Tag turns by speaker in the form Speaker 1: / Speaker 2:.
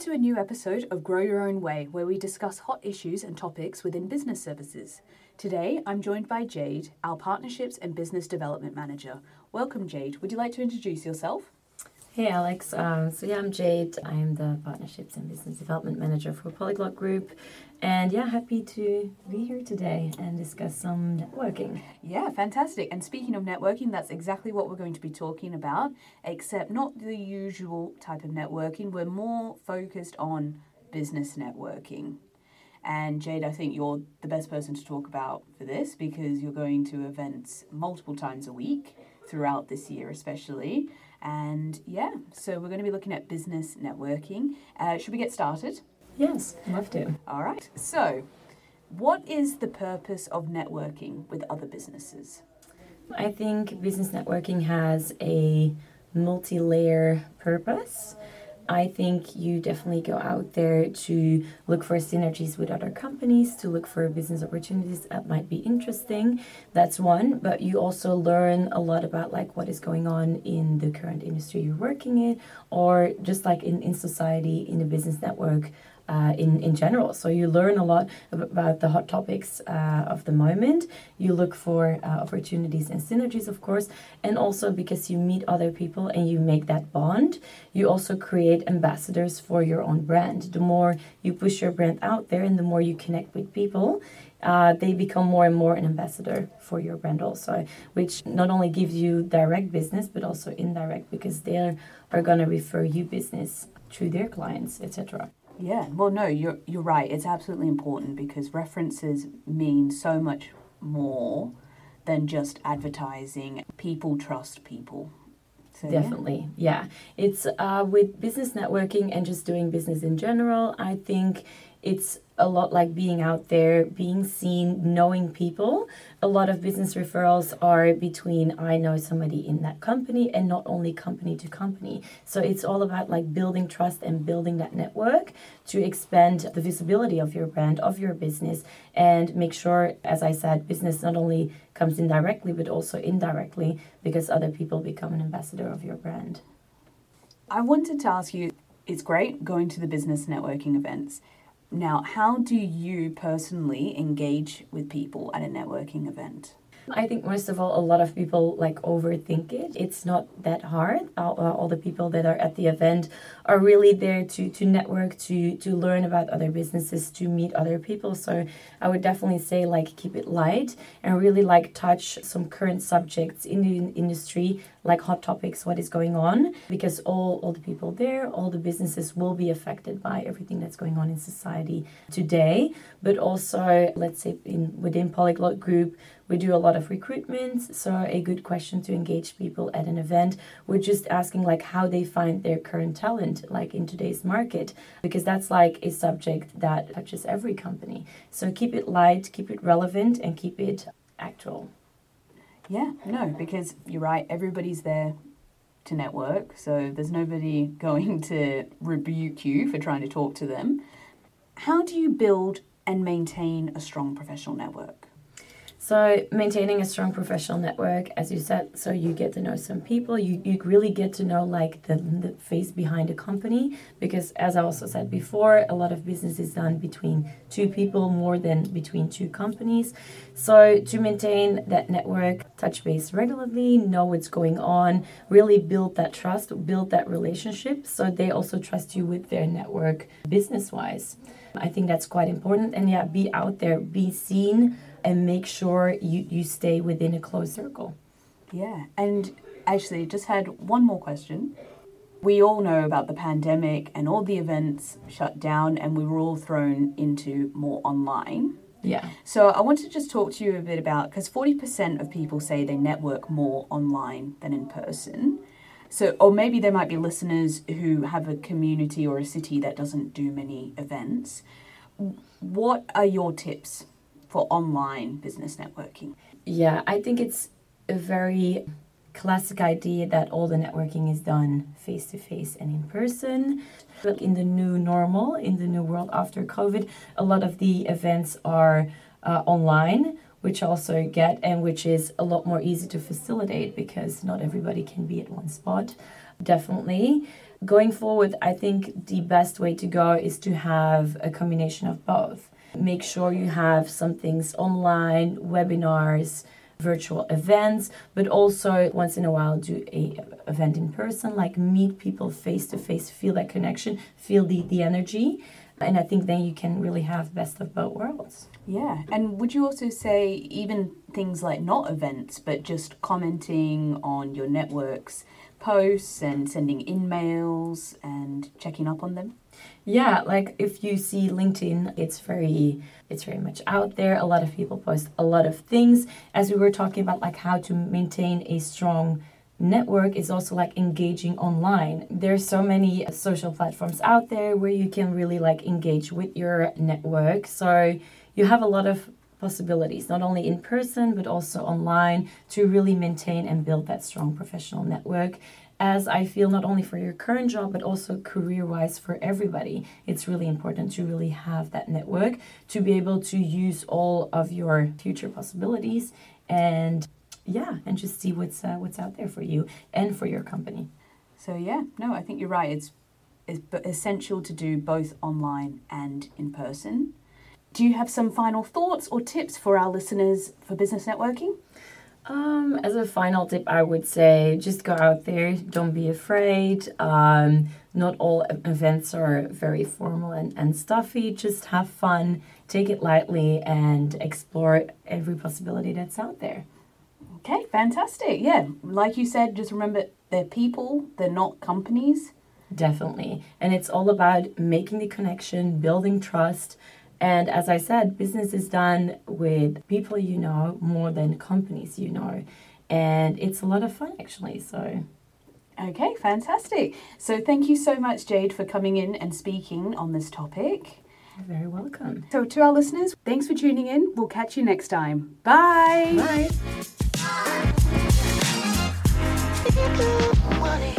Speaker 1: to a new episode of Grow Your Own Way, where we discuss hot issues and topics within business services. Today, I'm joined by Jade, our Partnerships and Business Development Manager. Welcome, Jade. Would you like to introduce yourself?
Speaker 2: Hey Alex, um, so yeah, I'm Jade. I'm the Partnerships and Business Development Manager for Polyglot Group. And yeah, happy to be here today and discuss some networking.
Speaker 1: Yeah, fantastic. And speaking of networking, that's exactly what we're going to be talking about, except not the usual type of networking. We're more focused on business networking. And Jade, I think you're the best person to talk about for this because you're going to events multiple times a week throughout this year, especially. And yeah, so we're going to be looking at business networking. Uh, should we get started?
Speaker 2: Yes, love to.
Speaker 1: All right. So, what is the purpose of networking with other businesses?
Speaker 2: I think business networking has a multi layer purpose. I think you definitely go out there to look for synergies with other companies, to look for business opportunities that might be interesting. That's one, but you also learn a lot about like what is going on in the current industry you're working in, or just like in, in society, in the business network uh, in, in general. So you learn a lot about the hot topics uh, of the moment. You look for uh, opportunities and synergies, of course, and also because you meet other people and you make that bond, you also create ambassadors for your own brand. The more you push your brand out there and the more you connect with people, uh, they become more and more an ambassador for your brand also, which not only gives you direct business but also indirect because they are are going to refer you business to their clients, etc.
Speaker 1: Yeah, well, no, you're you're right. It's absolutely important because references mean so much more than just advertising. People trust people.
Speaker 2: So, Definitely, yeah. yeah. It's uh, with business networking and just doing business in general. I think it's a lot like being out there, being seen, knowing people. A lot of business referrals are between I know somebody in that company and not only company to company. So it's all about like building trust and building that network to expand the visibility of your brand, of your business, and make sure, as I said, business not only comes in directly but also indirectly because other people become an ambassador of your brand.
Speaker 1: I wanted to ask you it's great going to the business networking events now, how do you personally engage with people at a networking event?
Speaker 2: I think most of all, a lot of people like overthink it. It's not that hard. All, uh, all the people that are at the event are really there to to network, to to learn about other businesses, to meet other people. So I would definitely say like keep it light and really like touch some current subjects in the industry, like hot topics, what is going on, because all all the people there, all the businesses will be affected by everything that's going on in society today. But also, let's say in within Polyglot Group we do a lot of recruitment, so a good question to engage people at an event. We're just asking like how they find their current talent, like in today's market, because that's like a subject that touches every company. So keep it light, keep it relevant, and keep it actual.
Speaker 1: Yeah, no, because you're right. Everybody's there to network, so there's nobody going to rebuke you for trying to talk to them. How do you build and maintain a strong professional network?
Speaker 2: So maintaining a strong professional network, as you said, so you get to know some people, you, you really get to know like the, the face behind a company because as I also said before, a lot of business is done between two people more than between two companies. So to maintain that network, touch base regularly, know what's going on, really build that trust, build that relationship so they also trust you with their network business wise. I think that's quite important. And yeah, be out there, be seen and make sure you, you stay within a closed circle.
Speaker 1: Yeah, and actually, just had one more question. We all know about the pandemic and all the events shut down, and we were all thrown into more online.
Speaker 2: Yeah.
Speaker 1: So I want to just talk to you a bit about because 40% of people say they network more online than in person. So, or maybe there might be listeners who have a community or a city that doesn't do many events. What are your tips for online business networking?
Speaker 2: Yeah, I think it's a very classic idea that all the networking is done face to face and in person. But in the new normal, in the new world after COVID, a lot of the events are uh, online, which also get and which is a lot more easy to facilitate because not everybody can be at one spot. Definitely. going forward, I think the best way to go is to have a combination of both. Make sure you have some things online, webinars, virtual events, but also once in a while do a event in person, like meet people face to face, feel that connection, feel the, the energy. And I think then you can really have best of both worlds.
Speaker 1: Yeah. And would you also say even things like not events, but just commenting on your networks posts and sending emails and checking up on them?
Speaker 2: Yeah, like if you see LinkedIn, it's very it's very much out there. A lot of people post a lot of things. As we were talking about like how to maintain a strong network is also like engaging online. There's so many social platforms out there where you can really like engage with your network. So you have a lot of possibilities, not only in person but also online, to really maintain and build that strong professional network. As I feel not only for your current job but also career wise for everybody, it's really important to really have that network to be able to use all of your future possibilities and yeah, and just see what's uh, what's out there for you and for your company.
Speaker 1: So yeah, no, I think you're right. It's it's essential to do both online and in person. Do you have some final thoughts or tips for our listeners for business networking?
Speaker 2: Um, as a final tip, I would say just go out there. Don't be afraid. Um, not all events are very formal and, and stuffy. Just have fun, take it lightly, and explore every possibility that's out there.
Speaker 1: Okay, fantastic. Yeah, like you said, just remember they're people, they're not companies.
Speaker 2: Definitely. And it's all about making the connection, building trust and as I said, business is done with people you know more than companies you know. And it's a lot of fun actually. So
Speaker 1: Okay, fantastic. So thank you so much, Jade, for coming in and speaking on this topic.
Speaker 2: You're very welcome.
Speaker 1: So to our listeners, thanks for tuning in. We'll catch you next time. Bye.
Speaker 2: Bye.